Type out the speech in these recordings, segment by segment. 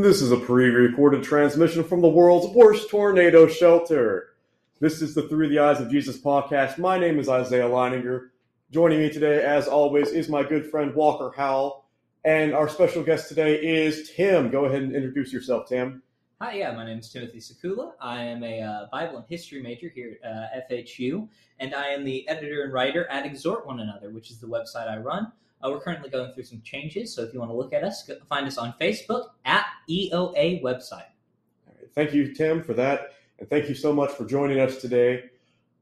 This is a pre recorded transmission from the world's worst tornado shelter. This is the Through the Eyes of Jesus podcast. My name is Isaiah Leininger. Joining me today, as always, is my good friend Walker Howell. And our special guest today is Tim. Go ahead and introduce yourself, Tim. Hi, yeah, my name is Timothy Secula. I am a uh, Bible and history major here at uh, FHU, and I am the editor and writer at Exhort One Another, which is the website I run. Uh, we're currently going through some changes, so if you want to look at us, go, find us on Facebook at EOA website. Thank you, Tim, for that, and thank you so much for joining us today.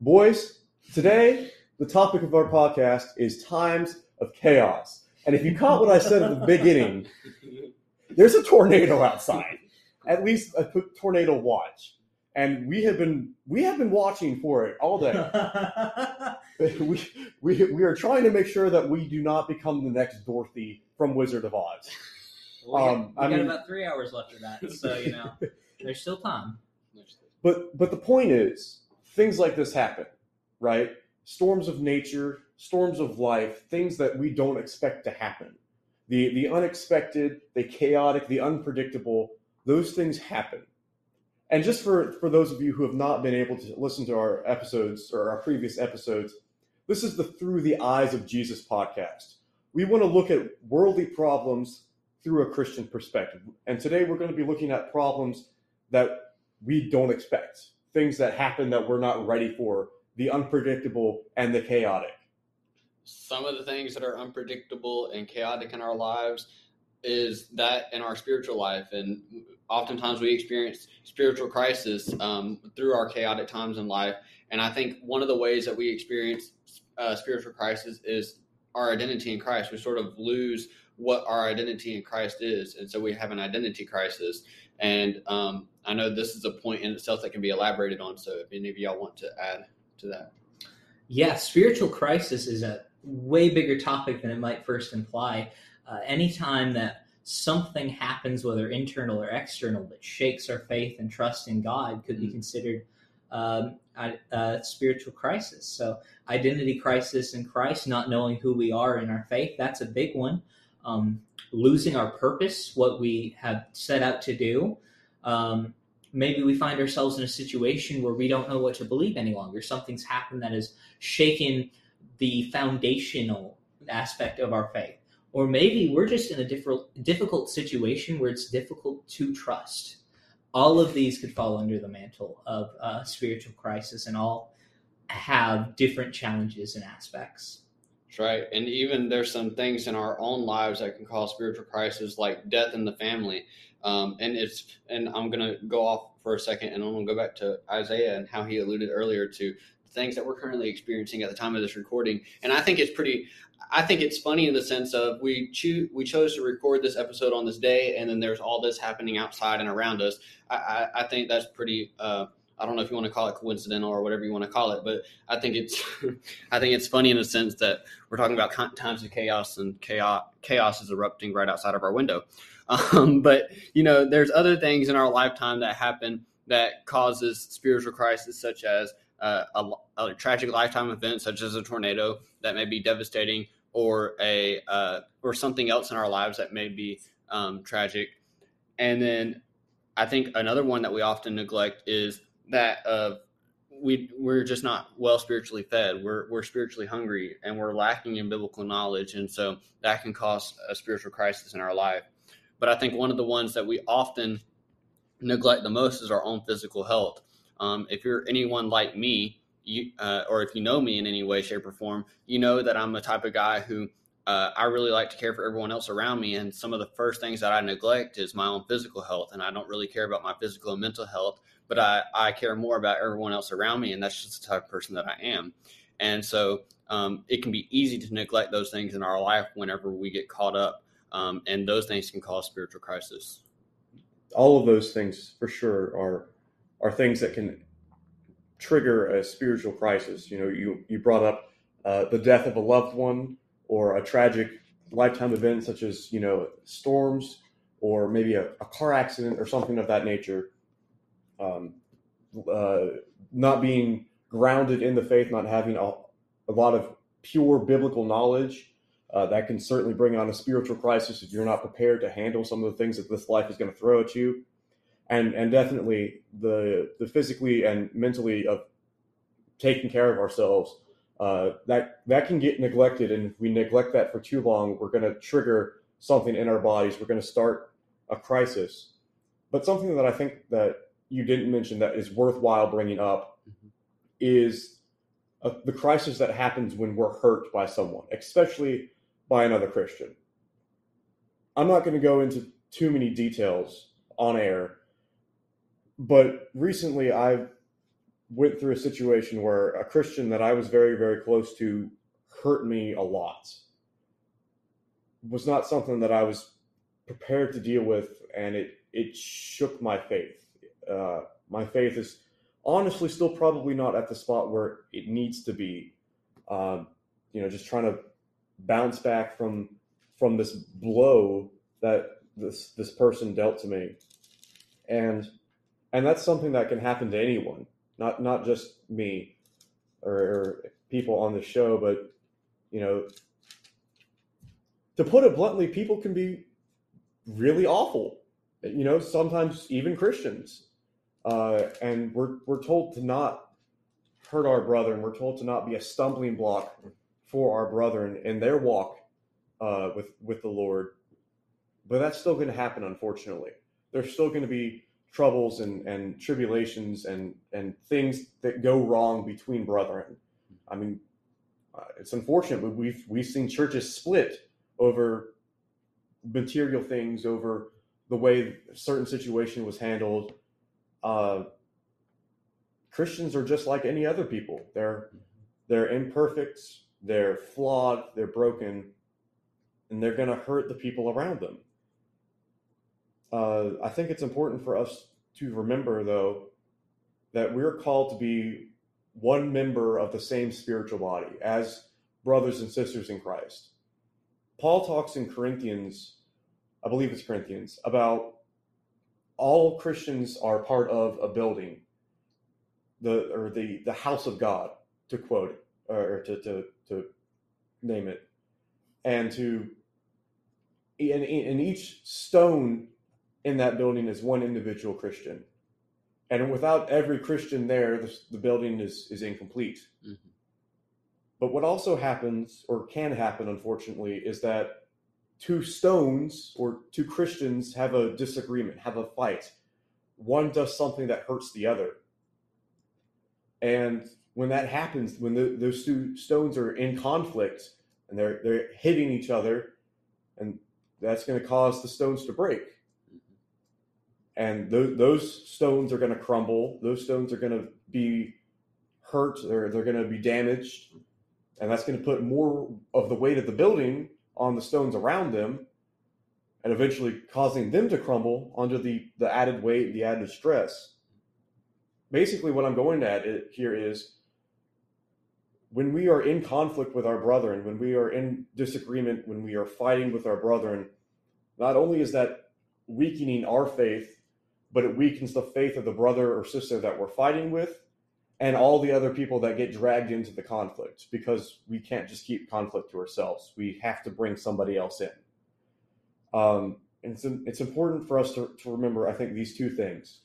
Boys, today the topic of our podcast is times of chaos. And if you caught what I said at the beginning, there's a tornado outside at least a tornado watch, and we have been we have been watching for it all day. we, we we are trying to make sure that we do not become the next Dorothy from Wizard of Oz. Well, um, we got, mean, about three hours left of that, so you know there's still time. But but the point is, things like this happen, right? Storms of nature, storms of life, things that we don't expect to happen. The the unexpected, the chaotic, the unpredictable those things happen. And just for, for those of you who have not been able to listen to our episodes or our previous episodes, this is the Through the Eyes of Jesus podcast. We want to look at worldly problems through a Christian perspective. And today we're going to be looking at problems that we don't expect, things that happen that we're not ready for, the unpredictable and the chaotic. Some of the things that are unpredictable and chaotic in our lives is that in our spiritual life and oftentimes we experience spiritual crisis um, through our chaotic times in life. And i think one of the ways that we experience uh, spiritual crisis is our identity in christ. We sort of lose what our identity in christ is and so we have an identity crisis. And um, i know this is a point in itself that can be elaborated on so if any of y'all want to add to that. Yeah spiritual crisis is a way bigger topic than it might first imply uh, anytime that something happens, whether internal or external, that shakes our faith and trust in God, could be mm. considered um, a, a, spiritual crisis. So, identity crisis in Christ, not knowing who we are in our faith, that's a big one. Um, losing our purpose, what we have set out to do. Um, maybe we find ourselves in a situation where we don't know what to believe any longer. Something's happened that has shaken the foundational aspect of our faith or maybe we're just in a different difficult situation where it's difficult to trust. All of these could fall under the mantle of spiritual crisis and all have different challenges and aspects. That's right. And even there's some things in our own lives that can cause spiritual crisis like death in the family. Um, and it's and i'm to go off for a second and i'm to go back to isaiah and how he alluded earlier to things that we're currently experiencing at the time of this recording. And I think it's pretty I think it's funny in the sense of we choose we chose to record this episode on this day, and then there's all this happening outside and around us. I, I, I think that's pretty. Uh, I don't know if you want to call it coincidental or whatever you want to call it, but I think it's I think it's funny in the sense that we're talking about times of chaos and chaos chaos is erupting right outside of our window. Um, but you know, there's other things in our lifetime that happen that causes spiritual crisis, such as uh, a, a, tragic lifetime event such as a tornado that may be devastating or a uh, or something else in our lives that may be um, tragic. And then i think another one that we often neglect is that uh, we we're just not well spiritually fed. We're we're spiritually hungry and we're lacking in biblical knowledge and so that can cause a spiritual crisis in our life. But i think one of the ones that we often neglect the most is our own physical health um, if you're anyone like me, you, uh, or if you know me in any way, shape, or form, you know that I'm the type of guy who uh, I really like to care for everyone else around me. And some of the first things that I neglect is my own physical health. And I don't really care about my physical and mental health, but I, I care more about everyone else around me. And that's just the type of person that I am. And so um, it can be easy to neglect those things in our life whenever we get caught up. Um, and those things can cause spiritual crisis. All of those things for sure are are things that can trigger a spiritual crisis. You know, you you brought up uh, the death of a loved one or a tragic lifetime event such as you know storms or maybe a, a car accident or something of that nature. Um, uh, not being grounded in the faith, not having a, a lot of pure biblical knowledge, Uh, that can certainly bring on a spiritual crisis if you're not prepared to handle some of the things that this life is going to throw at you, and and definitely the the physically and mentally of taking care of ourselves. Uh, that that can get neglected, and if we neglect that for too long, we're going to trigger something in our bodies. We're going to start a crisis. But something that I think that you didn't mention that is worthwhile bringing up mm-hmm. is uh, the crisis that happens when we're hurt by someone, especially by another Christian. I'm not going to go into too many details on air, but recently I went through a situation where a Christian that I was very, very close to hurt me a lot. was not something that I was prepared to deal with, and it it shook my faith. Uh, my faith is honestly still probably not at the spot where it needs to be. Um, you know, just trying to bounce back from from this blow that this this person dealt to me and and that's something that can happen to anyone not not just me or, or people on the show but you know to put it bluntly people can be really awful you know sometimes even christians uh, and we're we're told to not hurt our brother and we're told to not be a stumbling block for our brethren in their walk uh, with with the Lord. But that's still going to happen, unfortunately. There's still going to be troubles and, and tribulations and, and things that go wrong between brethren. I mean, uh, it's unfortunate, but we've we've seen churches split over material things, over the way a certain situation was handled. Uh, Christians are just like any other people. They're they're imperfect they're flawed, they're broken, and they're going to hurt the people around them. Uh, I think it's important for us to remember, though, that we're called to be one member of the same spiritual body as brothers and sisters in Christ. Paul talks in Corinthians, I believe it's Corinthians, about all Christians are part of a building, the or the the house of God, to quote or to, to, to name it, and to and, and each stone in that building is one individual Christian, and without every Christian there, the, the building is is incomplete. Mm-hmm. But what also happens, or can happen, unfortunately, is that two stones or two Christians have a disagreement, have a fight. One does something that hurts the other. And when that happens, when the, those two stones are in conflict and they're they're hitting each other, and that's going to cause the stones to break. And th- those stones are going to crumble. Those stones are going to be hurt or they're going to be damaged, and that's going to put more of the weight of the building on the stones around them, and eventually causing them to crumble under the the added weight, the added stress. Basically, what I'm going at here is when we are in conflict with our brethren, when we are in disagreement, when we are fighting with our brethren, not only is that weakening our faith, but it weakens the faith of the brother or sister that we're fighting with and all the other people that get dragged into the conflict because we can't just keep conflict to ourselves. We have to bring somebody else in. Um, and it's, it's important for us to, to remember, I think, these two things.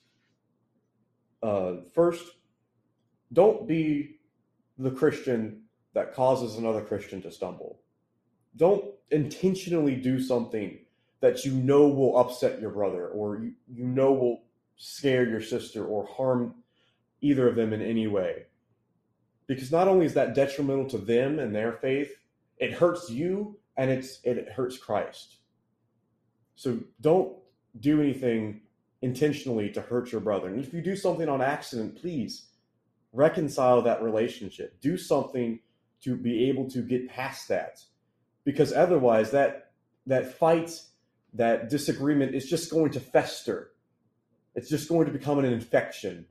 Uh, first, don't be the Christian that causes another Christian to stumble. Don't intentionally do something that you know will upset your brother or you, you know will scare your sister or harm either of them in any way. Because not only is that detrimental to them and their faith, it hurts you and it's it hurts Christ. So don't do anything intentionally to hurt your brother. And if you do something on accident, please reconcile that relationship. Do something to be able to get past that. Because otherwise that that fight, that disagreement is just going to fester. It's just going to become an infection.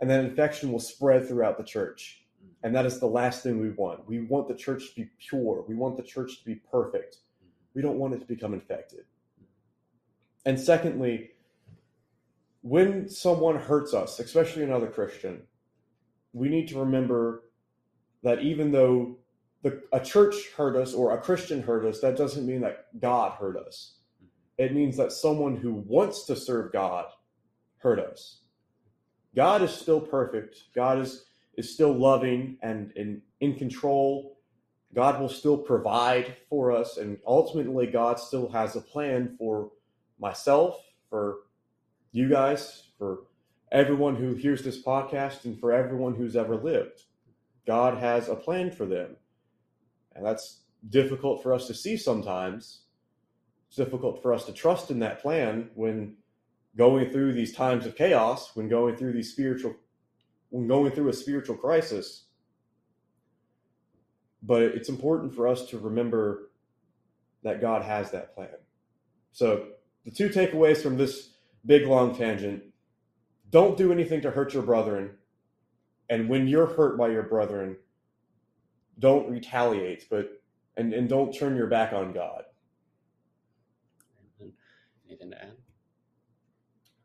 And that infection will spread throughout the church. Mm-hmm. And that is the last thing we want. We want the church to be pure. We want the church to be perfect. Mm-hmm. We don't want it to become infected. And secondly, when someone hurts us, especially another Christian, we need to remember that even though the, a church hurt us or a Christian hurt us, that doesn't mean that God hurt us. Mm-hmm. It means that someone who wants to serve God hurt us. God is still perfect. God is is still loving and, and in control. God will still provide for us, and ultimately, God still has a plan for myself, for you guys, for everyone who hears this podcast, and for everyone who's ever lived. God has a plan for them. And that's difficult for us to see sometimes. It's difficult for us to trust in that plan when going through these times of chaos, when going through these spiritual when going through a spiritual crisis. But it's important for us to remember that God has that plan. So, the two takeaways from this big long tangent don't do anything to hurt your brethren. And when you're hurt by your brethren, don't retaliate, but and, and don't turn your back on God. Anything to add?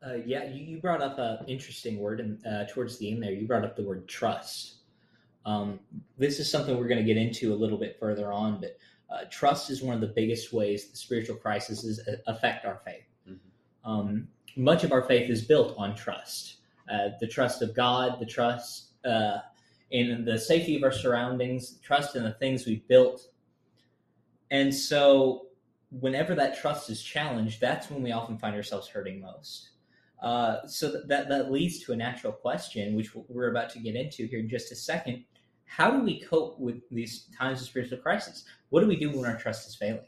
Uh, yeah, you, you brought up an interesting word, and uh, towards the end there, you brought up the word trust. Um, this is something we're going to get into a little bit further on, but uh, trust is one of the biggest ways the spiritual crises affect our faith. Mm-hmm. Um, much of our faith is built on trust uh, the trust of God, the trust uh, in the safety of our surroundings, trust in the things we've built. And so, whenever that trust is challenged, that's when we often find ourselves hurting most. Uh, so that, that leads to a natural question, which we're about to get into here in just a second. How do we cope with these times of spiritual crisis? What do we do when our trust is failing?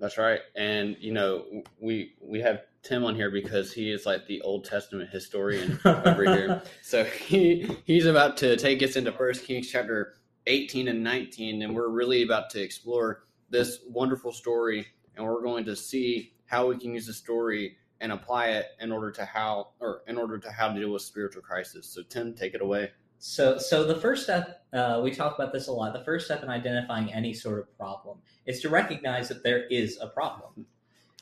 That's right, and you know we we have Tim on here because he is like the Old Testament historian over here. So he he's about to take us into First Kings chapter 18 and 19, and we're really about to explore this wonderful story, and we're going to see how we can use the story and apply it in order to how or in order to how to deal with spiritual crisis. So Tim, take it away. So, so the first step, uh, we talk about this a lot. The first step in identifying any sort of problem is to recognize that there is a problem.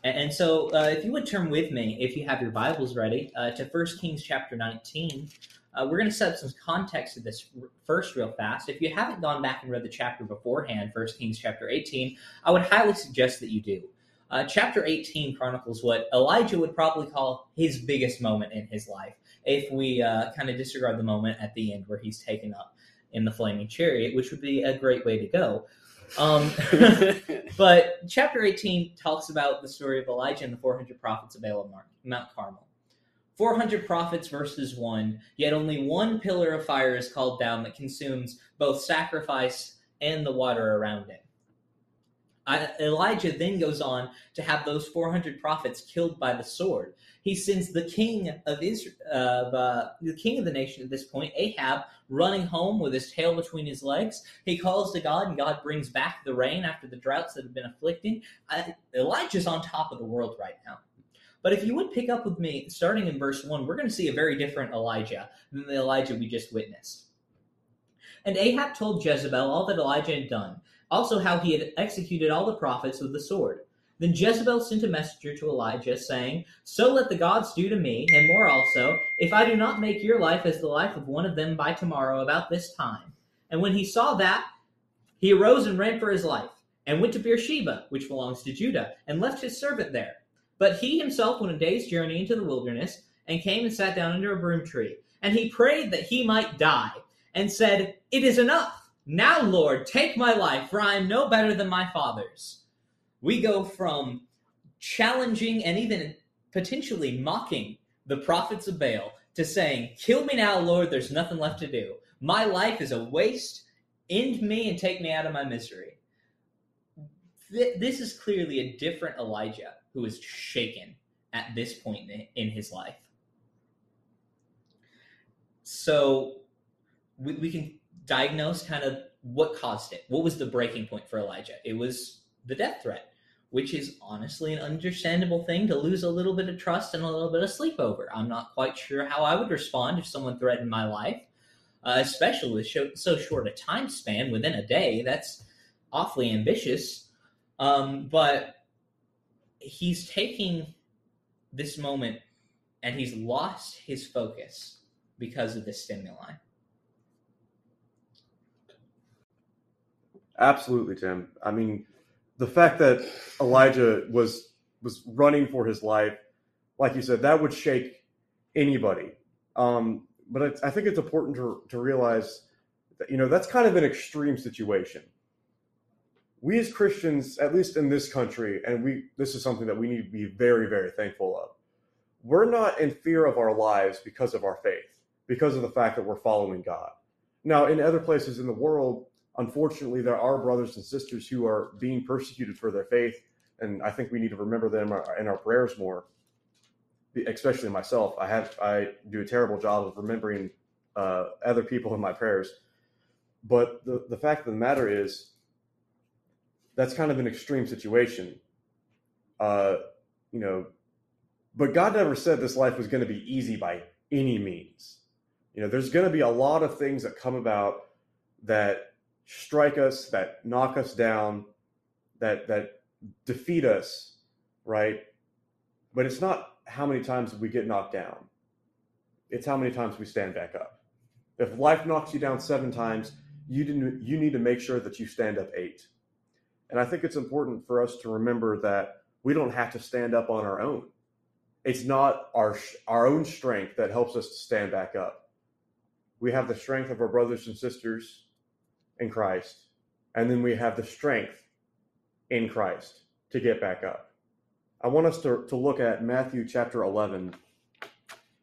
And, and so, uh, if you would turn with me, if you have your Bibles ready, uh, to First Kings chapter 19, uh, we're going to set up some context to this first real fast. If you haven't gone back and read the chapter beforehand, First Kings chapter 18, I would highly suggest that you do. Uh, chapter 18 chronicles what Elijah would probably call his biggest moment in his life, if we uh, kind of disregard the moment at the end where he's taken up in the flaming chariot, which would be a great way to go. Um, but chapter 18 talks about the story of Elijah and the 400 prophets of Baal of Mount Carmel. 400 prophets versus one, yet only one pillar of fire is called down that consumes both sacrifice and the water around it. Elijah then goes on to have those 400 prophets killed by the sword. He sends the king of Israel, uh, the king of the nation at this point, Ahab, running home with his tail between his legs. He calls to God, and God brings back the rain after the droughts that have been afflicting. Uh, Elijah's on top of the world right now. But if you would pick up with me, starting in verse 1, we're going to see a very different Elijah than the Elijah we just witnessed. And Ahab told Jezebel all that Elijah had done also how he had executed all the prophets with the sword. Then Jezebel sent a messenger to Elijah, saying, So let the gods do to me, and more also, if I do not make your life as the life of one of them by tomorrow about this time. And when he saw that, he arose and ran for his life, and went to Beersheba, which belongs to Judah, and left his servant there. But he himself went a day's journey into the wilderness, and came and sat down under a broom tree. And he prayed that he might die, and said, It is enough. Now, Lord, take my life, for I am no better than my fathers. We go from challenging and even potentially mocking the prophets of Baal to saying, Kill me now, Lord, there's nothing left to do. My life is a waste. End me and take me out of my misery. This is clearly a different Elijah who is shaken at this point in his life. So we, we can diagnose kind of what caused it. What was the breaking point for Elijah? It was the death threat, which is honestly an understandable thing to lose a little bit of trust and a little bit of sleep over. I'm not quite sure how I would respond if someone threatened my life, uh, especially with so short a time span within a day. That's awfully ambitious. Um, but he's taking this moment and he's lost his focus because of the stimuli. Absolutely, Tim. I mean, the fact that Elijah was was running for his life, like you said, that would shake anybody. Um, but I, think it's important to to realize that you know that's kind of an extreme situation. We as Christians, at least in this country, and we this is something that we need to be very very thankful of. We're not in fear of our lives because of our faith, because of the fact that we're following God. Now, in other places in the world, unfortunately, there are brothers and sisters who are being persecuted for their faith, and I think we need to remember them in our prayers more. Especially myself, I have I do a terrible job of remembering uh, other people in my prayers. But the the fact of the matter is, that's kind of an extreme situation. Uh, you know, but God never said this life was going to be easy by any means. You know, there's going to be a lot of things that come about that strike us, that knock us down, that that defeat us, right? But it's not how many times we get knocked down. It's how many times we stand back up. If life knocks you down 7 times, you didn't you need to make sure that you stand up 8. And I think it's important for us to remember that we don't have to stand up on our own. It's not our our own strength that helps us to stand back up we have the strength of our brothers and sisters in Christ, and then we have the strength in Christ to get back up. I want us to, to look at Matthew chapter 11.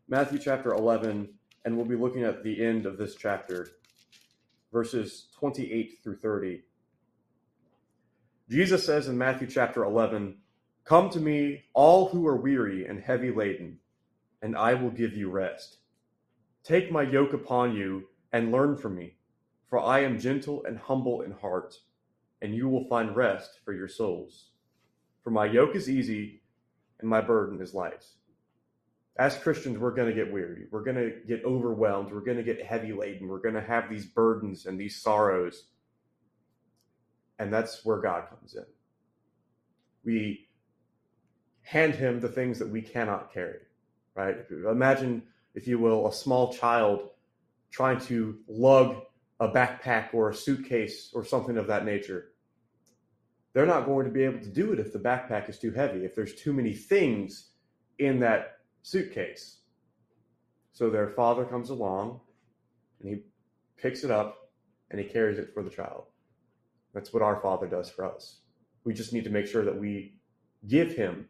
Matthew chapter 11, and we'll be looking at the end of this chapter, verses 28 through 30. Jesus says in Matthew chapter 11, Come to me, all who are weary and heavy laden, and I will give you rest. Take my yoke upon you and learn from me, for I am gentle and humble in heart, and you will find rest for your souls. For my yoke is easy and my burden is light. As Christians, we're going to get weary. We're going to get overwhelmed. We're going to get heavy laden. We're going to have these burdens and these sorrows. And that's where God comes in. We hand him the things that we cannot carry, right? Imagine if you will, a small child trying to lug a backpack or a suitcase or something of that nature. They're not going to be able to do it if the backpack is too heavy, if there's too many things in that suitcase. So their father comes along and he picks it up and he carries it for the child. That's what our father does for us. We just need to make sure that we give him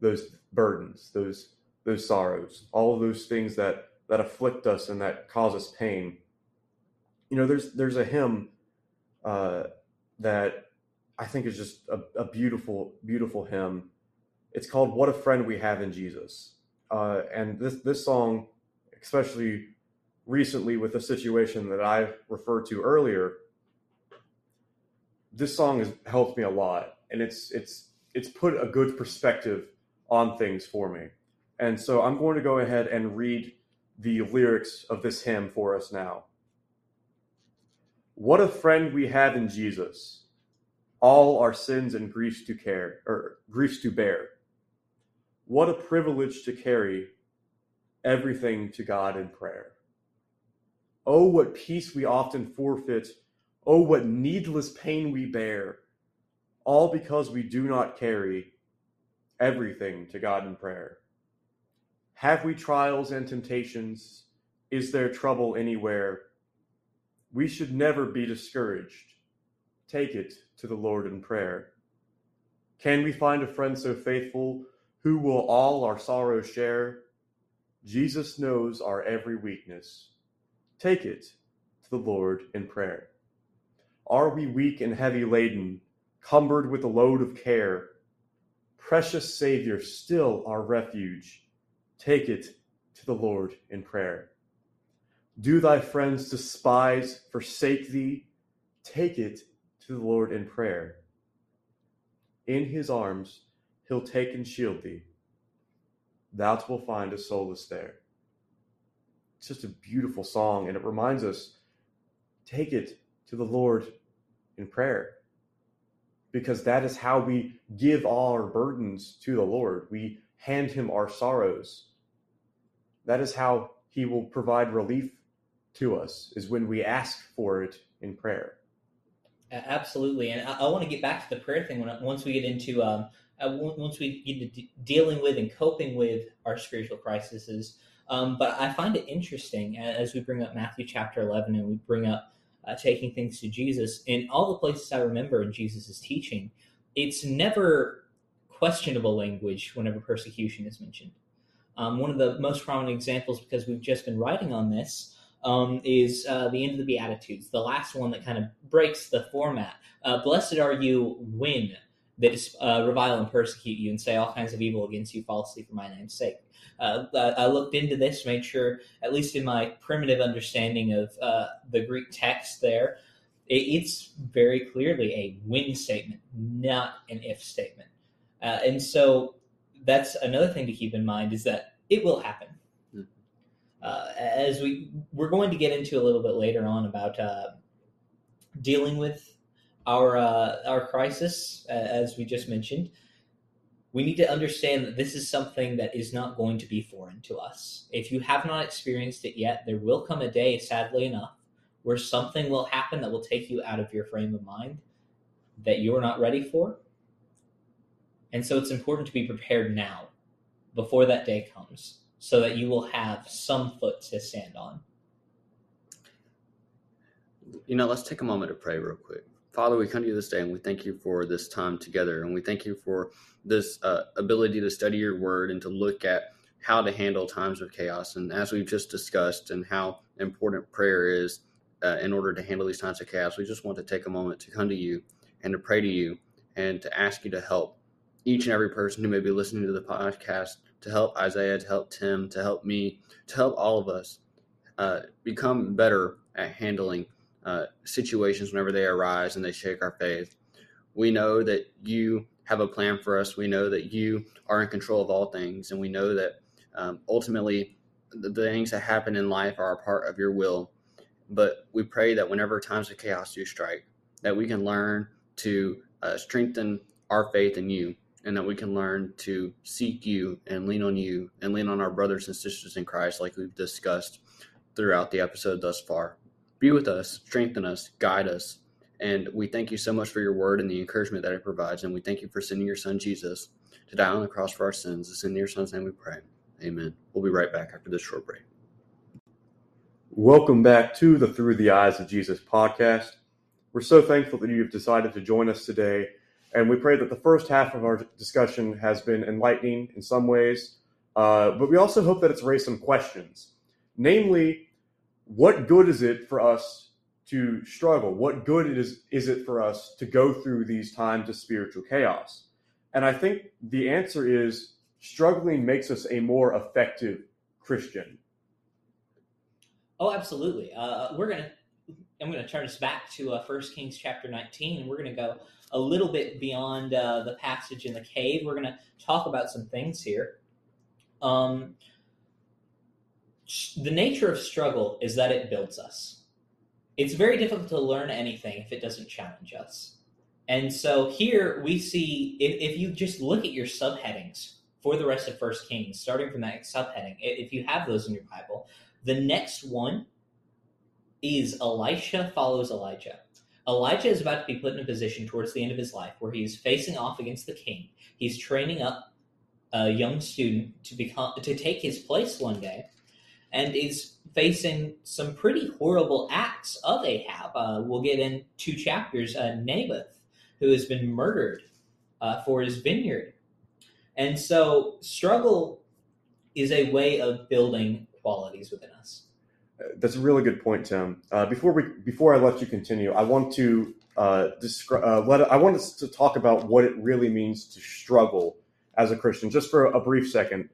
those burdens, those those sorrows, all of those things that that afflict us and that cause us pain. You know, there's there's a hymn uh, that I think is just a, a, beautiful, beautiful hymn. It's called "What a Friend We Have in Jesus," uh, and this this song, especially recently with the situation that I referred to earlier, this song has helped me a lot, and it's it's it's put a good perspective on things for me. And so I'm going to go ahead and read the lyrics of this hymn for us now. What a friend we have in Jesus, all our sins and griefs to care or griefs to bear. What a privilege to carry everything to God in prayer. Oh, what peace we often forfeit. Oh, what needless pain we bear, all because we do not carry everything to God in prayer. Have we trials and temptations? Is there trouble anywhere? We should never be discouraged. Take it to the Lord in prayer. Can we find a friend so faithful who will all our sorrows share? Jesus knows our every weakness. Take it to the Lord in prayer. Are we weak and heavy laden, cumbered with a load of care? Precious Savior, still our refuge Take it to the Lord in prayer. Do thy friends despise, forsake thee? Take it to the Lord in prayer. In his arms he'll take and shield thee. Thou wilt find a solace there. It's just a beautiful song, and it reminds us take it to the Lord in prayer. Because that is how we give all our burdens to the Lord. We hand him our sorrows that is how he will provide relief to us is when we ask for it in prayer Absolutely, and I, I want to get back to the prayer thing when, once we get into um, uh, once we get into dealing with and coping with our spiritual crises. Um, but I find it interesting as we bring up Matthew chapter 11 and we bring up uh, taking things to Jesus. In all the places I remember in Jesus' teaching, it's never questionable language whenever persecution is mentioned. Um, one of the most prominent examples, because we've just been writing on this, um, is uh, the end of the Beatitudes, the last one that kind of breaks the format. Uh, Blessed are you when they uh, revile and persecute you and say all kinds of evil against you falsely for my name's sake. Uh, I looked into this, made sure, at least in my primitive understanding of uh, the Greek text there, it's very clearly a when statement, not an if statement. Uh, and so that's another thing to keep in mind is that it will happen. Uh, as we we're going to get into a little bit later on about uh, dealing with our uh, our crisis, as we just mentioned, we need to understand that this is something that is not going to be foreign to us. If you have not experienced it yet, there will come a day, sadly enough, where something will happen that will take you out of your frame of mind that you're not ready for. And so it's important to be prepared now before that day comes so that you will have some foot to stand on. You know, let's take a moment to pray real quick. Father, we come to you this day and we thank you for this time together. And we thank you for this uh, ability to study your word and to look at how to handle times of chaos. And as we've just discussed, and how important prayer is uh, in order to handle these times of chaos, we just want to take a moment to come to you and to pray to you and to ask you to help each and every person who may be listening to the podcast, to help Isaiah, to help Tim, to help me, to help all of us uh, become better at handling uh, situations whenever they arise and they shake our faith. We know that you have a plan for us. We know that you are in control of all things, and we know that um, ultimately the, things that happen in life are a part of your will. But we pray that whenever times of chaos do strike, that we can learn to uh, strengthen our faith in you, and that we can learn to seek you and lean on you and lean on our brothers and sisters in Christ, like we've discussed throughout the episode thus far be with us, strengthen us, guide us. And we thank you so much for your word and the encouragement that it provides. And we thank you for sending your son Jesus to die on the cross for our sins. It's in your son's name we pray. Amen. We'll be right back after this short break. Welcome back to the Through the Eyes of Jesus podcast. We're so thankful that you've decided to join us today. And we pray that the first half of our discussion has been enlightening in some ways. Uh, but we also hope that it's raised some questions. Namely, what good is it for us to struggle? What good is is it for us to go through these times of spiritual chaos? And I think the answer is struggling makes us a more effective Christian. Oh, absolutely. Uh, we're gonna. I'm going to turn us back to uh, 1 Kings chapter 19, and we're going to go a little bit beyond uh, the passage in the cave. We're going to talk about some things here. Um, the nature of struggle is that it builds us. It's very difficult to learn anything if it doesn't challenge us. And so here we see, if, if you just look at your subheadings for the rest of First Kings, starting from that subheading, if you have those in your Bible, the next one is Elisha follows Elijah. Elijah is about to be put in a position towards the end of his life where he's facing off against the king. He's training up a young student to become to take his place one day and is facing some pretty horrible acts of Ahab. Uh, we'll get in two chapters. Uh, Naboth, who has been murdered uh, for his vineyard. And so, struggle is a way of building qualities within us. That's a really good point, Tim. Uh, before we before I let you continue, I want to uh, describe. Uh, let I want us to talk about what it really means to struggle as a Christian, just for a brief second.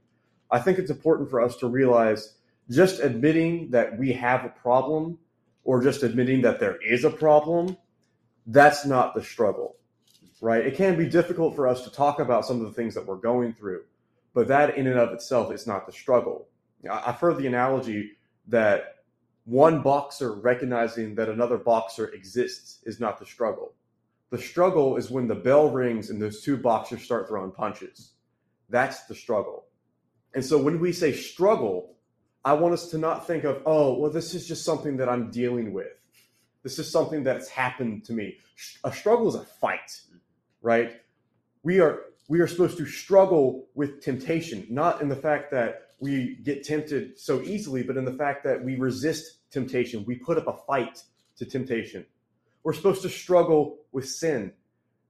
I think it's important for us to realize just admitting that we have a problem or just admitting that there is a problem, that's not the struggle, right? It can be difficult for us to talk about some of the things that we're going through, but that in and of itself is not the struggle. I've heard the analogy that one boxer recognizing that another boxer exists is not the struggle. The struggle is when the bell rings and those two boxers start throwing punches. That's the struggle. And so when we say struggle, I want us to not think of, oh, well, this is just something that I'm dealing with. This is something that's happened to me. A struggle is a fight, right? We are we are supposed to struggle with temptation, not in the fact that we get tempted so easily, but in the fact that we resist temptation. We put up a fight to temptation. We're supposed to struggle with sin,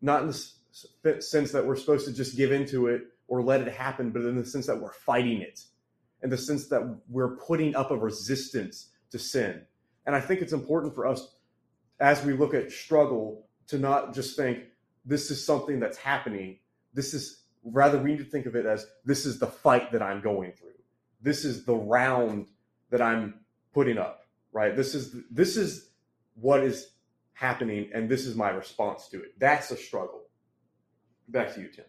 not in the sense that we're supposed to just give into it or let it happen, but in the sense that we're fighting it, in the sense that we're putting up a resistance to sin. And I think it's important for us as we look at struggle to not just think this is something that's happening. This is rather we need to think of it as this is the fight that I'm going through. This is the round that I'm putting up, right? This is this is what is happening and this is my response to it. That's a struggle. Back to you, Tim.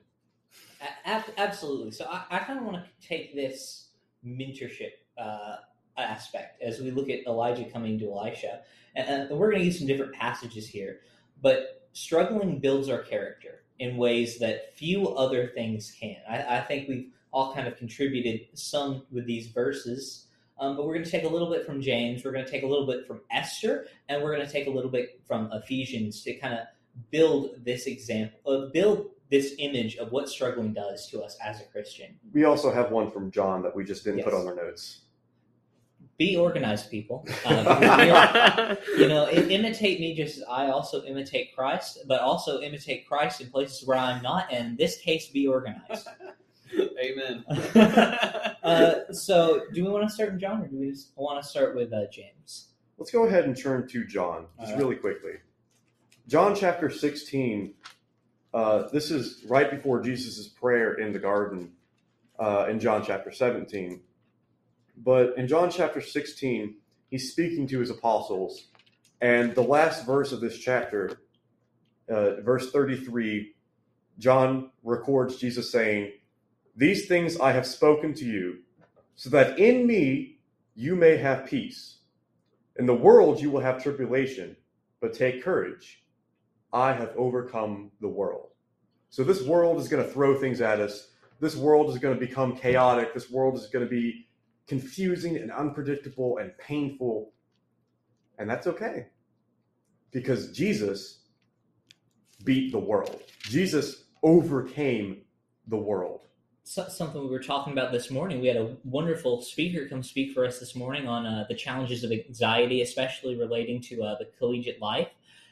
Absolutely. So I, I kind of want to take this mentorship uh, aspect as we look at Elijah coming to Elisha. And, and we're going to use some different passages here, but struggling builds our character in ways that few other things can. I, I think we've all kind of contributed some with these verses. Um, but we're going to take a little bit from James, we're going to take a little bit from Esther, and we're going to take a little bit from Ephesians to kind of build this example, uh, build this image of what struggling does to us as a Christian. We also have one from John that we just didn't yes. put on our notes be organized, people. Um, you know, imitate me just as I also imitate Christ, but also imitate Christ in places where I'm not. And in this case, be organized. Amen. uh, so, do we want to start in John, or do we just want to start with uh, James? Let's go ahead and turn to John just right. really quickly. John chapter 16. Uh, this is right before Jesus' prayer in the garden uh, in John chapter 17. But in John chapter 16, he's speaking to his apostles. And the last verse of this chapter, uh, verse 33, John records Jesus saying, These things I have spoken to you, so that in me you may have peace. In the world you will have tribulation, but take courage. I have overcome the world. So this world is going to throw things at us. This world is going to become chaotic. This world is going to be confusing and unpredictable and painful. And that's okay because Jesus beat the world. Jesus overcame the world. So, something we were talking about this morning. We had a wonderful speaker come speak for us this morning on uh, the challenges of anxiety, especially relating to uh, the collegiate life.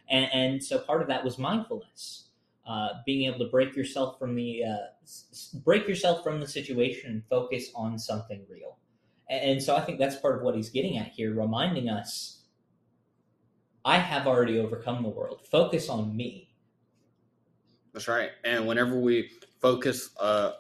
And, and, so part of that was mindfulness, uh, being able to break yourself from the uh, break yourself from the situation and focus on something real. And so I think that's part of what he's getting at here, reminding us I have already overcome the world. Focus on me. That's right. And whenever we focus uh,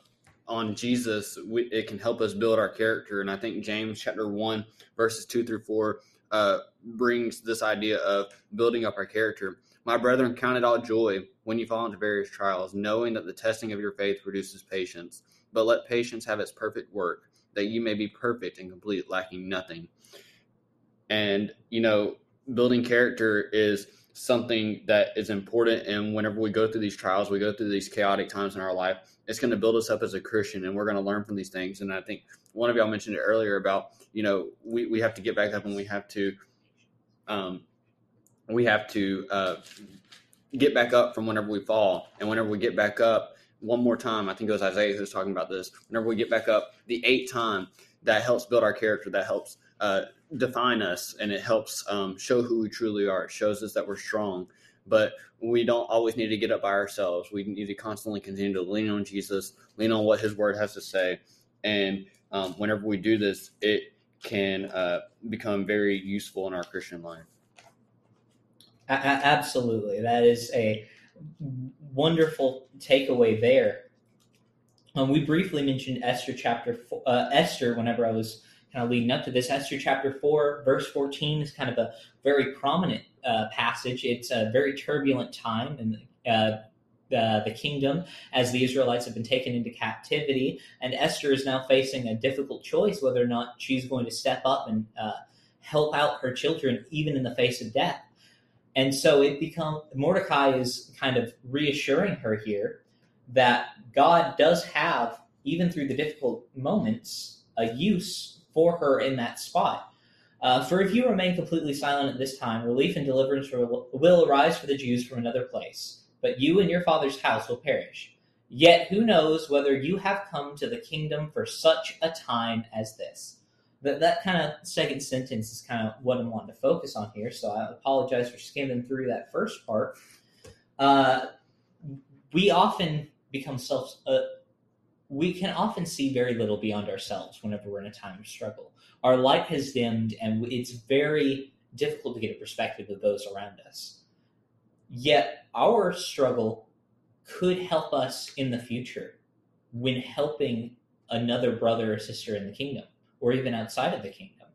on Jesus, we, it can help us build our character. And I think James chapter 1, verses 2 through 4 uh, brings this idea of building up our character. My brethren, count it all joy when you fall into various trials, knowing that the testing of your faith produces patience. But let patience have its perfect work that you may be perfect and complete, lacking nothing. And, you know, building character is something that is important. And whenever we go through these trials, we go through these chaotic times in our life, it's going to build us up as a Christian and we're going to learn from these things. And I think one of y'all mentioned it earlier about, you know, we, we have to get back up and we have to, um, we have to, uh, get back up from whenever we fall. And whenever we get back up, one more time. I think it was Isaiah who's talking about this. Whenever we get back up, the eighth time, that helps build our character. That helps uh, define us, and it helps um, show who we truly are. It shows us that we're strong. But we don't always need to get up by ourselves. We need to constantly continue to lean on Jesus, lean on what His Word has to say, and um, whenever we do this, it can uh, become very useful in our Christian life. absolutely, that is a wonderful takeaway there. Um, we briefly mentioned Esther chapter four, uh, Esther whenever I was kind of leading up to this. Esther chapter four, verse fourteen is kind of a very prominent uh, passage. It's a very turbulent time in uh, the, the kingdom as the Israelites have been taken into captivity, and Esther is now facing a difficult choice whether or not she's going to step up and uh, help out her children even in the face of death. And so it becomes Mordecai is kind of reassuring her here that God does have, even through the difficult moments, a use for her in that spot. Uh, for if you remain completely silent at this time, relief and deliverance will, arise for the Jews from another place, but you and your father's house will perish. Yet who knows whether you have come to the kingdom for such a time as this? That that kind of second sentence is kind of what I'm wanting to focus on here. So I apologize for skimming through that first part. Uh, we often become self. Uh, we can often see very little beyond ourselves whenever we're in a time of struggle. Our light has dimmed, and it's very difficult to get a perspective of those around us. Yet our struggle could help us in the future when helping another brother or sister in the kingdom or even outside of the kingdom.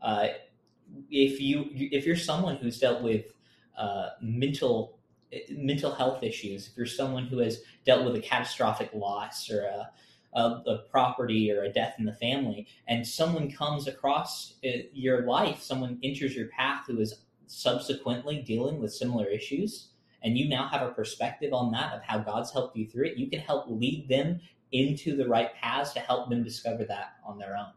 Uh, if you if you're someone who's dealt with uh, mental mental health issues, if you're someone who has dealt with a catastrophic loss or a, a, a property or a death in the family, and someone comes across uh, your life, someone enters your path who is subsequently dealing with similar issues, and you now have a perspective on that of how God's helped you through it, you can help lead them into the right paths to help them discover that on their own.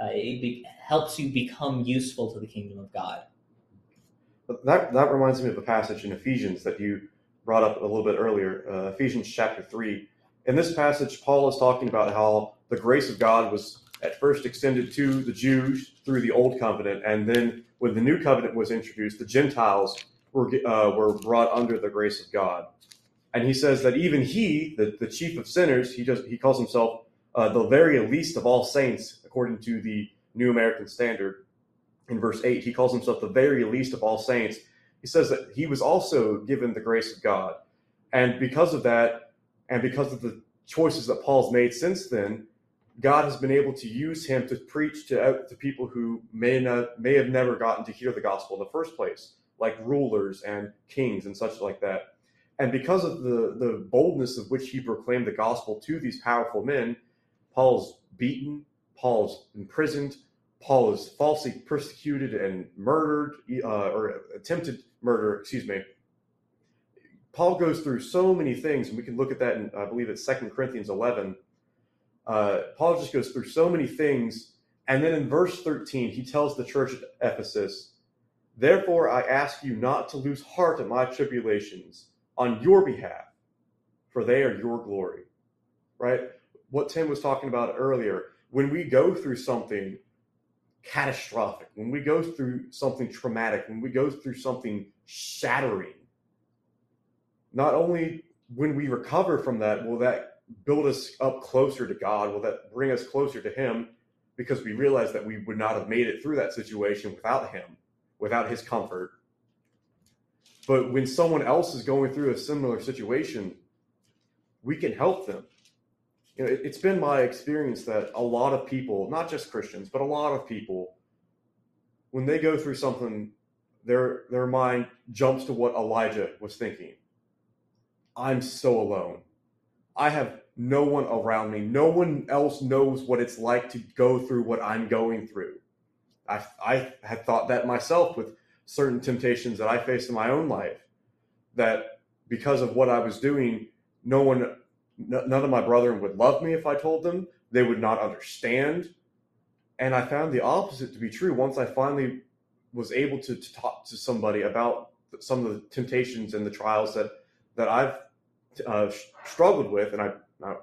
Uh, it be- helps you become useful to the kingdom of God. That that reminds me of a passage in Ephesians that you brought up a little bit earlier, uh, Ephesians chapter three. In this passage, Paul is talking about how the grace of God was at first extended to the Jews through the old covenant, and then when the new covenant was introduced, the Gentiles were uh, were brought under the grace of God. And he says that even he, the, the chief of sinners, he just he calls himself uh, the very least of all saints, according to the New American Standard. In verse eight, he calls himself the very least of all saints. He says that he was also given the grace of God, and because of that, and because of the choices that Paul's made since then, God has been able to use him to preach to, uh, to people who may not may have never gotten to hear the gospel in the first place like rulers and kings and such like that. And because of the, the boldness of which he proclaimed the gospel to these powerful men, Paul's beaten, Paul's imprisoned, Paul is falsely persecuted and murdered, uh, or attempted murder, excuse me. Paul goes through so many things, and we can look at that in, I believe it's Second Corinthians 11. Uh, Paul just goes through so many things. And then in verse 13, he tells the church at Ephesus, Therefore, I ask you not to lose heart at my tribulations on your behalf, for they are your glory. Right? What Tim was talking about earlier, when we go through something catastrophic, when we go through something traumatic, when we go through something shattering, not only when we recover from that, will that build us up closer to God? Will that bring us closer to Him? Because we realize that we would not have made it through that situation without Him without his comfort. But when someone else is going through a similar situation, we can help them. You know, it, has been my experience that a lot of people, not just Christians, but a lot of people, when they go through something, their their mind jumps to what Elijah was thinking. I'm so alone. I have no one around me. No one else knows what it's like to go through what I'm going through. I, I had thought that myself with certain temptations that I faced in my own life, that because of what I was doing, no one, none of my brethren would love me if I told them. They would not understand. And I found the opposite to be true once I finally was able to, to talk to somebody about some of the temptations and the trials that, that I've uh, struggled with. And I,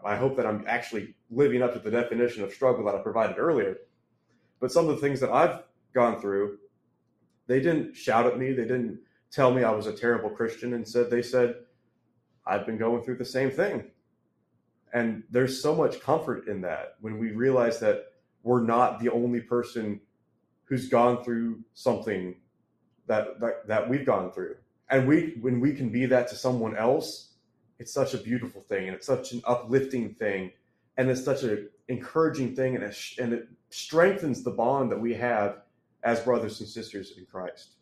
I hope that I'm actually living up to the definition of struggle that I provided earlier but some of the things that I've gone through, they didn't shout at me. They didn't tell me I was a terrible Christian. And said they said I've been going through the same thing. And there's so much comfort in that when we realize that we're not the only person who's gone through something that, that that we've gone through. And we when we can be that to someone else, it's such a beautiful thing and it's such an uplifting thing and it's such an encouraging thing and, and it strengthens the bond that we have as brothers and sisters in Christ.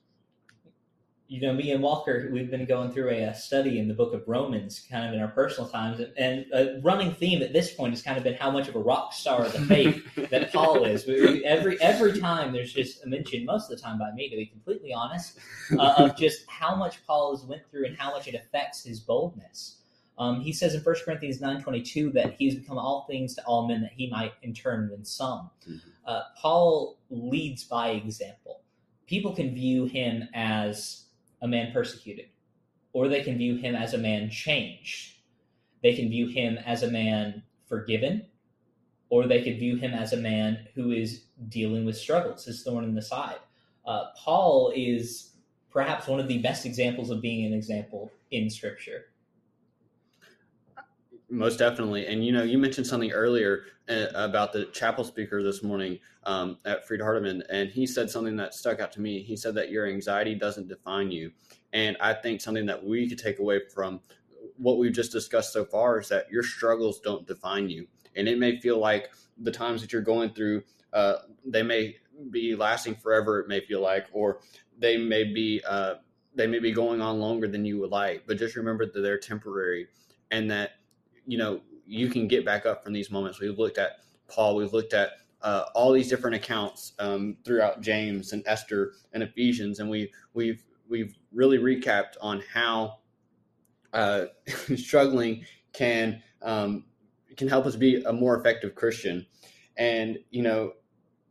You know, me and Walker, we've been going through a, a study in the book of Romans, kind of in our personal times, and a running theme at this point has kind of been how much of a rock star of the faith that Paul is. We, every every time there's just a mention, most of the time by me, to be completely honest, uh, of just how much Paul has went through and how much it affects his boldness. Um, he says in 1 Corinthians 9.22 that he has become all things to all men that he might in turn win some. Mhm. Uh, Paul leads by example. People can view him as a man persecuted, or they can view him as a man changed. They can view him as a man forgiven, or they could view him as a man who is dealing with struggles, his thorn in the side. Uh, Paul is perhaps one of the best examples of being an example in Scripture. Most definitely. And you know, you mentioned something earlier about the chapel speaker this morning um, at Freed-Hardeman, and he said something that stuck out to me. He said that your anxiety doesn't define you. And I think something that we could take away from what we've just discussed so far is that your struggles don't define you. And it may feel like the times that you're going through, uh, they may be lasting forever, it may feel like, or they may be. Uh, they may be going on longer than you would like, but just remember that they're temporary and that you know you can get back up from these moments. We've looked at Paul. We've looked at uh, all these different accounts um, throughout James and Esther and Ephesians, and we we've we've really recapped on how uh, struggling can um, can help us be a more effective Christian. And you know,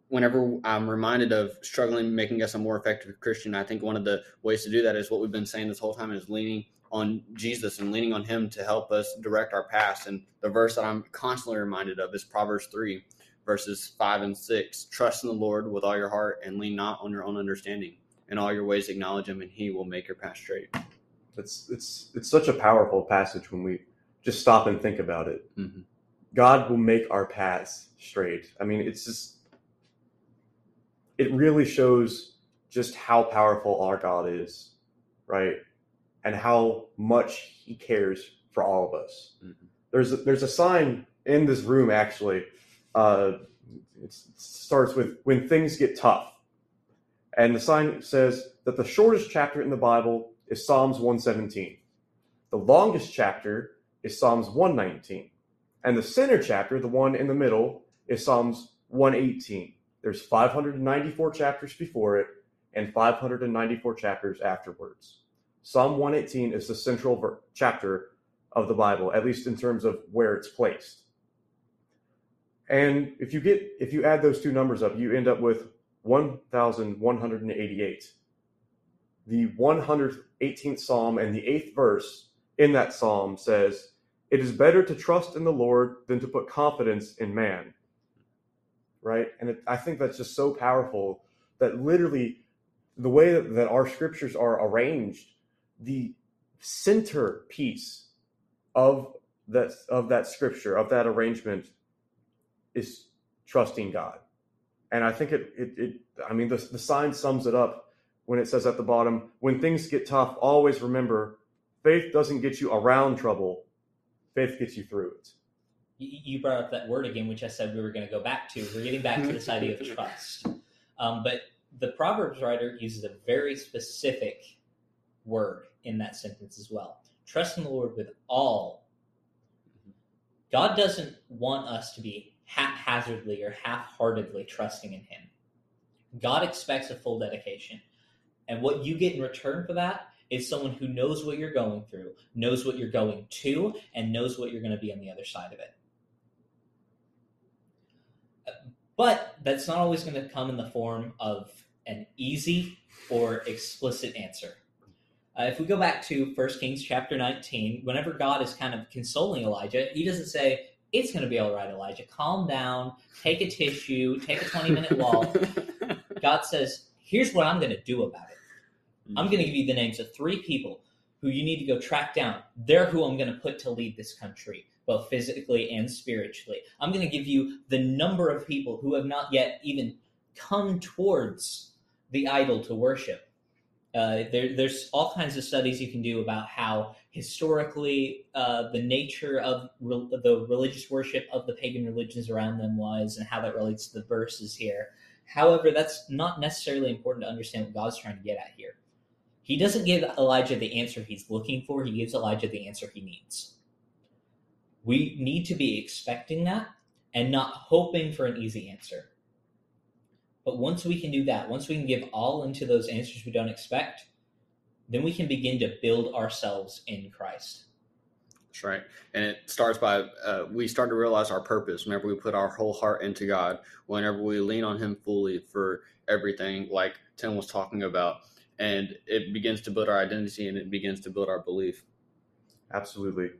whenever I'm reminded of struggling making us a more effective Christian, I think one of the ways to do that is what we've been saying this whole time is leaning on Jesus and leaning on Him to help us direct our paths. And the verse that I'm constantly reminded of is Proverbs 3, verses 5 and 6. Trust in the Lord with all your heart and lean not on your own understanding. In all your ways, acknowledge Him, and He will make your path straight. It's it's it's such a powerful passage when we just stop and think about it. Mm-hmm. God will make our paths straight. I mean, it's just it really shows just how powerful our God is, right? And how much he cares for all of us. Mhm. There's a, there's a sign in this room actually. Uh, it starts with when things get tough. And the sign says that the shortest chapter in the Bible is Psalms 117. The longest chapter is Psalms 119. And the center chapter, the one in the middle, is Psalms 118. There's 594 chapters before it and 594 chapters afterwards. Psalm 118 is the central ver- chapter of the Bible, at least in terms of where it's placed. And if you get if you add those two numbers up, you end up with 1188. The 118th psalm and the 8th verse in that psalm says, "It is better to trust in the Lord than to put confidence in man." Right? And it, I think that's just so powerful that literally the way that, that our scriptures are arranged, the centerpiece of that of that scripture, of that arrangement is trusting God. And I think it, it, it I mean, the, the sign sums it up when it says at the bottom, when things get tough, always remember faith doesn't get you around trouble, faith gets you through it. You brought up that word again, which I said we were going to go back to. We're getting back to this idea of trust. Um, but the Proverbs writer uses a very specific word in that sentence as well. Trust in the Lord with all. God doesn't want us to be haphazardly or half heartedly trusting in Him. God expects a full dedication. And what you get in return for that is someone who knows what you're going through, knows what you're going to, and knows what you're going to be on the other side of it. But that's not always going to come in the form of an easy or explicit answer. Uh, if we go back to 1 Kings chapter 19, whenever God is kind of consoling Elijah, he doesn't say, It's going to be all right, Elijah. Calm down, take a tissue, take a 20 minute walk. God says, Here's what I'm going to do about it. I'm going to give you the names of three people who you need to go track down. They're who I'm going to put to lead this country, both physically and spiritually. I'm going to give you the number of people who have not yet even come towards the idol to worship. Uh, there, there's all kinds of studies you can do about how historically uh, the nature of re- the religious worship of the pagan religions around them was and how that relates to the verses here. However, that's not necessarily important to understand what God's trying to get at here. He doesn't give Elijah the answer he's looking for, he gives Elijah the answer he needs. We need to be expecting that and not hoping for an easy answer. But once we can do that, once we can give all into those answers we don't expect, then we can begin to build ourselves in Christ. That's right. And it starts by uh, we start to realize our purpose whenever we put our whole heart into God, whenever we lean on Him fully for everything, like Tim was talking about. And it begins to build our identity and it begins to build our belief. Absolutely.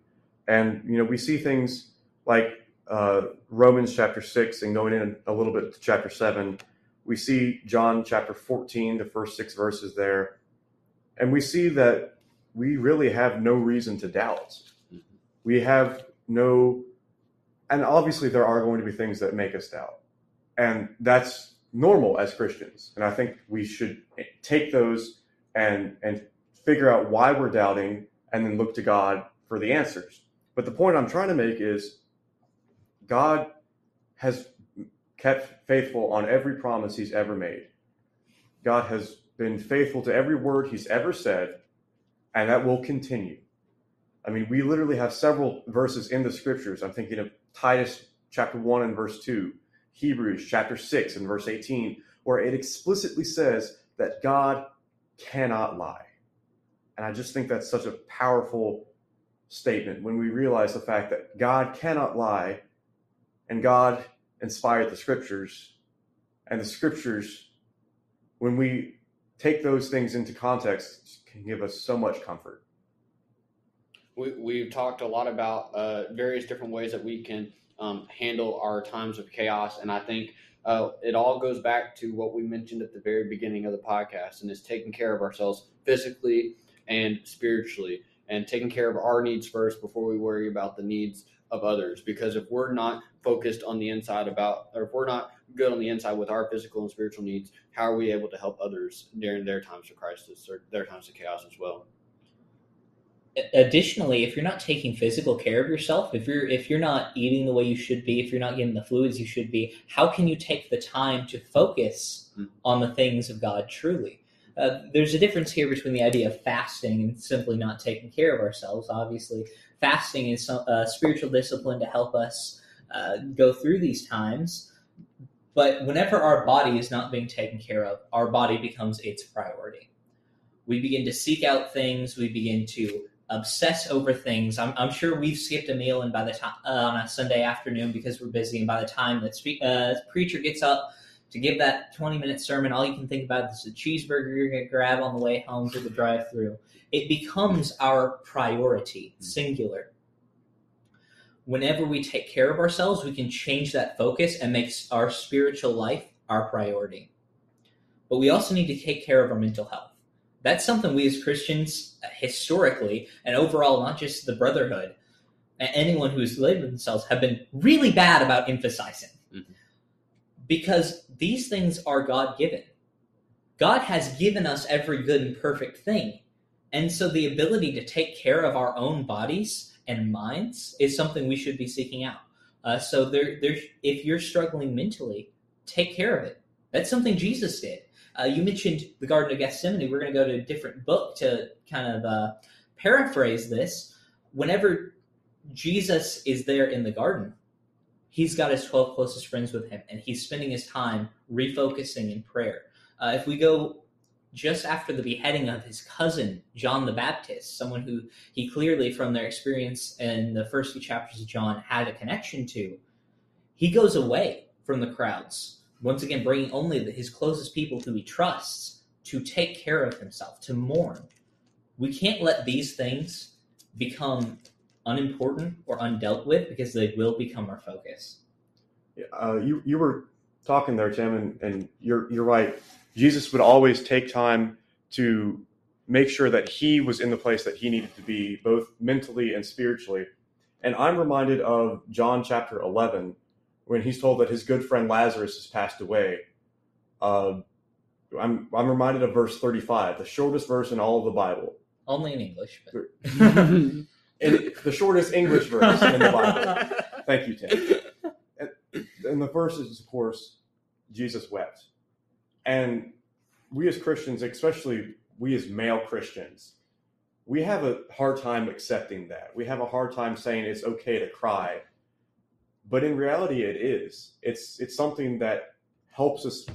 And, you know, we see things like uh, Romans chapter 6 and going in a little bit to chapter 7. We see John chapter 14, the first six verses there. And we see that we really have no reason to doubt. We have no and obviously there are going to be things that make us doubt. And that's normal as christians. And i think we should take those and and figure out why we're doubting and then look to god for the answers. But the point i'm trying to make is god has kept faithful on every promise he's ever made god has been faithful to every word he's ever said and that will continue I mean, we literally have several verses in the scriptures. I'm thinking of Titus chapter 1 and verse 2, Hebrews chapter 6 and verse 18, where it explicitly says that God cannot lie. And I just think that's such a powerful statement when we realize the fact that God cannot lie and God inspired the scriptures. And the scriptures, when we take those things into context, can give us so much comfort we, we've talked a lot about uh, various different ways that we can um, handle our times of chaos. And I think uh, it all goes back to what we mentioned at the very beginning of the podcast, and is taking care of ourselves physically and spiritually, and taking care of our needs first before we worry about the needs of others. Because if we're not focused on the inside about, or if we're not good on the inside with our physical and spiritual needs, how are we able to help others during their times of crisis or their times of chaos as well? additionally if you're not taking physical care of yourself if you're if you're not eating the way you should be if you're not getting the fluids you should be how can you take the time to focus mm. on the things of god truly uh, there's a difference here between the idea of fasting and simply not taking care of ourselves. Obviously fasting is a spiritual discipline to help us uh, go through these times. But whenever our body is not being taken care of our body becomes its priority. We begin to seek out things. We begin to obsess over things. I'm, I'm sure we've skipped a meal, and by the time uh, on a Sunday afternoon because we're busy, and by the time that speak, uh, preacher gets up to give that 20 minute sermon, all you can think about is the cheeseburger you're going to grab on the way home to the drive through. It becomes our priority, singular. Whenever we take care of ourselves, we can change that focus and make our spiritual life our priority. But we also need to take care of our mental health that's something we as Christians uh, historically and overall, not just the brotherhood, anyone who's labeled themselves have been really bad about emphasizing. Because these things are God given. God has given us every good and perfect thing. And so the ability to take care of our own bodies and minds is something we should be seeking out. Uh, so there, there, if you're struggling mentally, take care of it. That's something Jesus did. Uh, you mentioned the Garden of Gethsemane. We're going to go to a different book to kind of uh, paraphrase this. Whenever Jesus is there in the garden, he's got his 12 closest friends with him, and he's spending his time refocusing in prayer. Uh, if we go just after the beheading of his cousin, John the Baptist, someone who he clearly, from their experience in the first few chapters of John, had a connection to, he goes away from the crowds once again, bringing only his closest people who he trusts to take care of himself, to mourn. We can't let these things become unimportant or undealt with because they will become our focus. Uh, you you were talking there, Tim, and, and you're you're right. Jesus would always take time to make sure that he was in the place that he needed to be, both mentally and spiritually. And I'm reminded of John chapter 11, when he's told that his good friend Lazarus has passed away. Uh, I'm I'm reminded of verse 35, the shortest verse in all of the Bible. Only in English. But... in the shortest English verse in the Bible. Thank you, Tim. And, and the verse is, of course, Jesus wept. And we as Christians, especially we as male Christians, we have a hard time accepting that. We have a hard time saying it's okay to cry but in reality it is it's it's something that helps us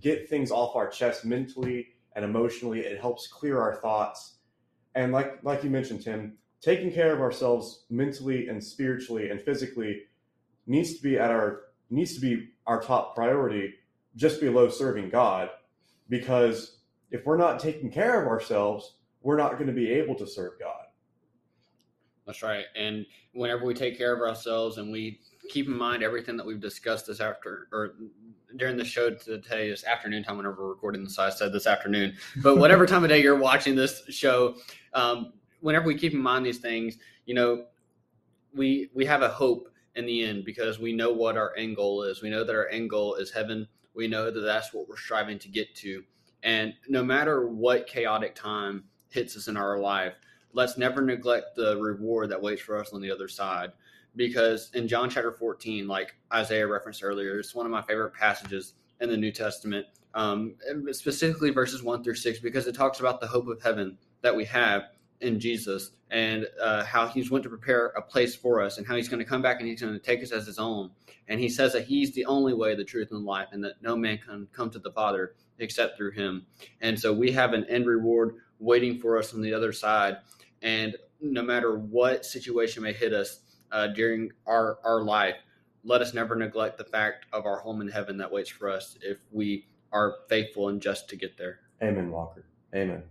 get things off our chest mentally and emotionally it helps clear our thoughts and like like you mentioned tim taking care of ourselves mentally and spiritually and physically needs to be at our needs to be our top priority just below serving God because if we're not taking care of ourselves, we're not going to be able to serve God. That's right. And whenever we take care of ourselves and we keep in mind everything that we've discussed this after or during the show today is afternoon time whenever we're recording this. I said this afternoon, but whatever time of day you're watching this show, um, whenever we keep in mind these things, you know, we we have a hope in the end because we know what our end goal is. We know that our end goal is heaven. We know that that's what we're striving to get to. And no matter what chaotic time hits us in our life, let's never neglect the reward that waits for us on the other side. Because in John chapter 14, like Isaiah referenced earlier, it's one of my favorite passages in the New Testament, um, specifically verses 1 through 6, because it talks about the hope of heaven that we have in Jesus and uh, how he's went to prepare a place for us and how he's going to come back and he's going to take us as his own. And he says that he's the only way, the truth, and life, and that no man can come to the Father except through him. And so we have an end reward waiting for us on the other side. And no matter what situation may hit us uh, during our, our life, let us never neglect the fact of our home in heaven that waits for us if we are faithful and just to get there. Amen, Walker. Amen.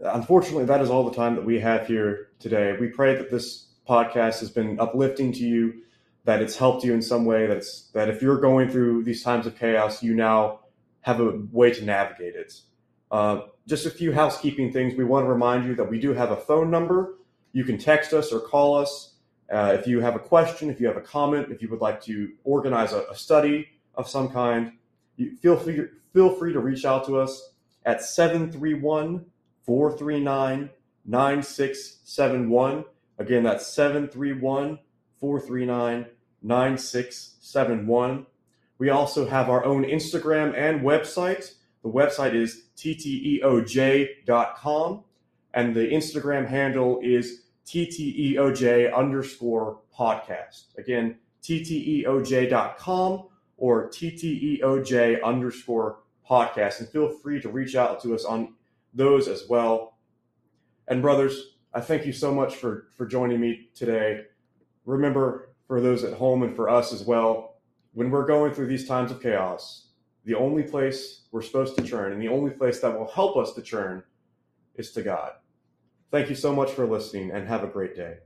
Unfortunately, that is all the time that we have here today. We pray that this podcast has been uplifting to you, that it's helped you in some way, that it's that if you're going through these times of chaos, you now have a way to navigate it. Uh, just a few housekeeping things. We want to remind you that we do have a phone number. You can text us or call us uh, if you have a question, if you have a comment, if you would like to organize a, a study of some kind. You feel free, feel free to reach out to us at 731 439 9671. Again, that's 731 439 9671. We also have our own Instagram and website. The website is tteoj.com, and the Instagram handle is tteoj underscore podcast. Again, tteoj.com or tteoj underscore podcast. And feel free to reach out to us on those as well. And brothers, I thank you so much for, for joining me today. Remember, for those at home and for us as well, when we're going through these times of chaos, the only place we're supposed to turn and the only place that will help us to turn is to God. Thank you so much for listening and have a great day.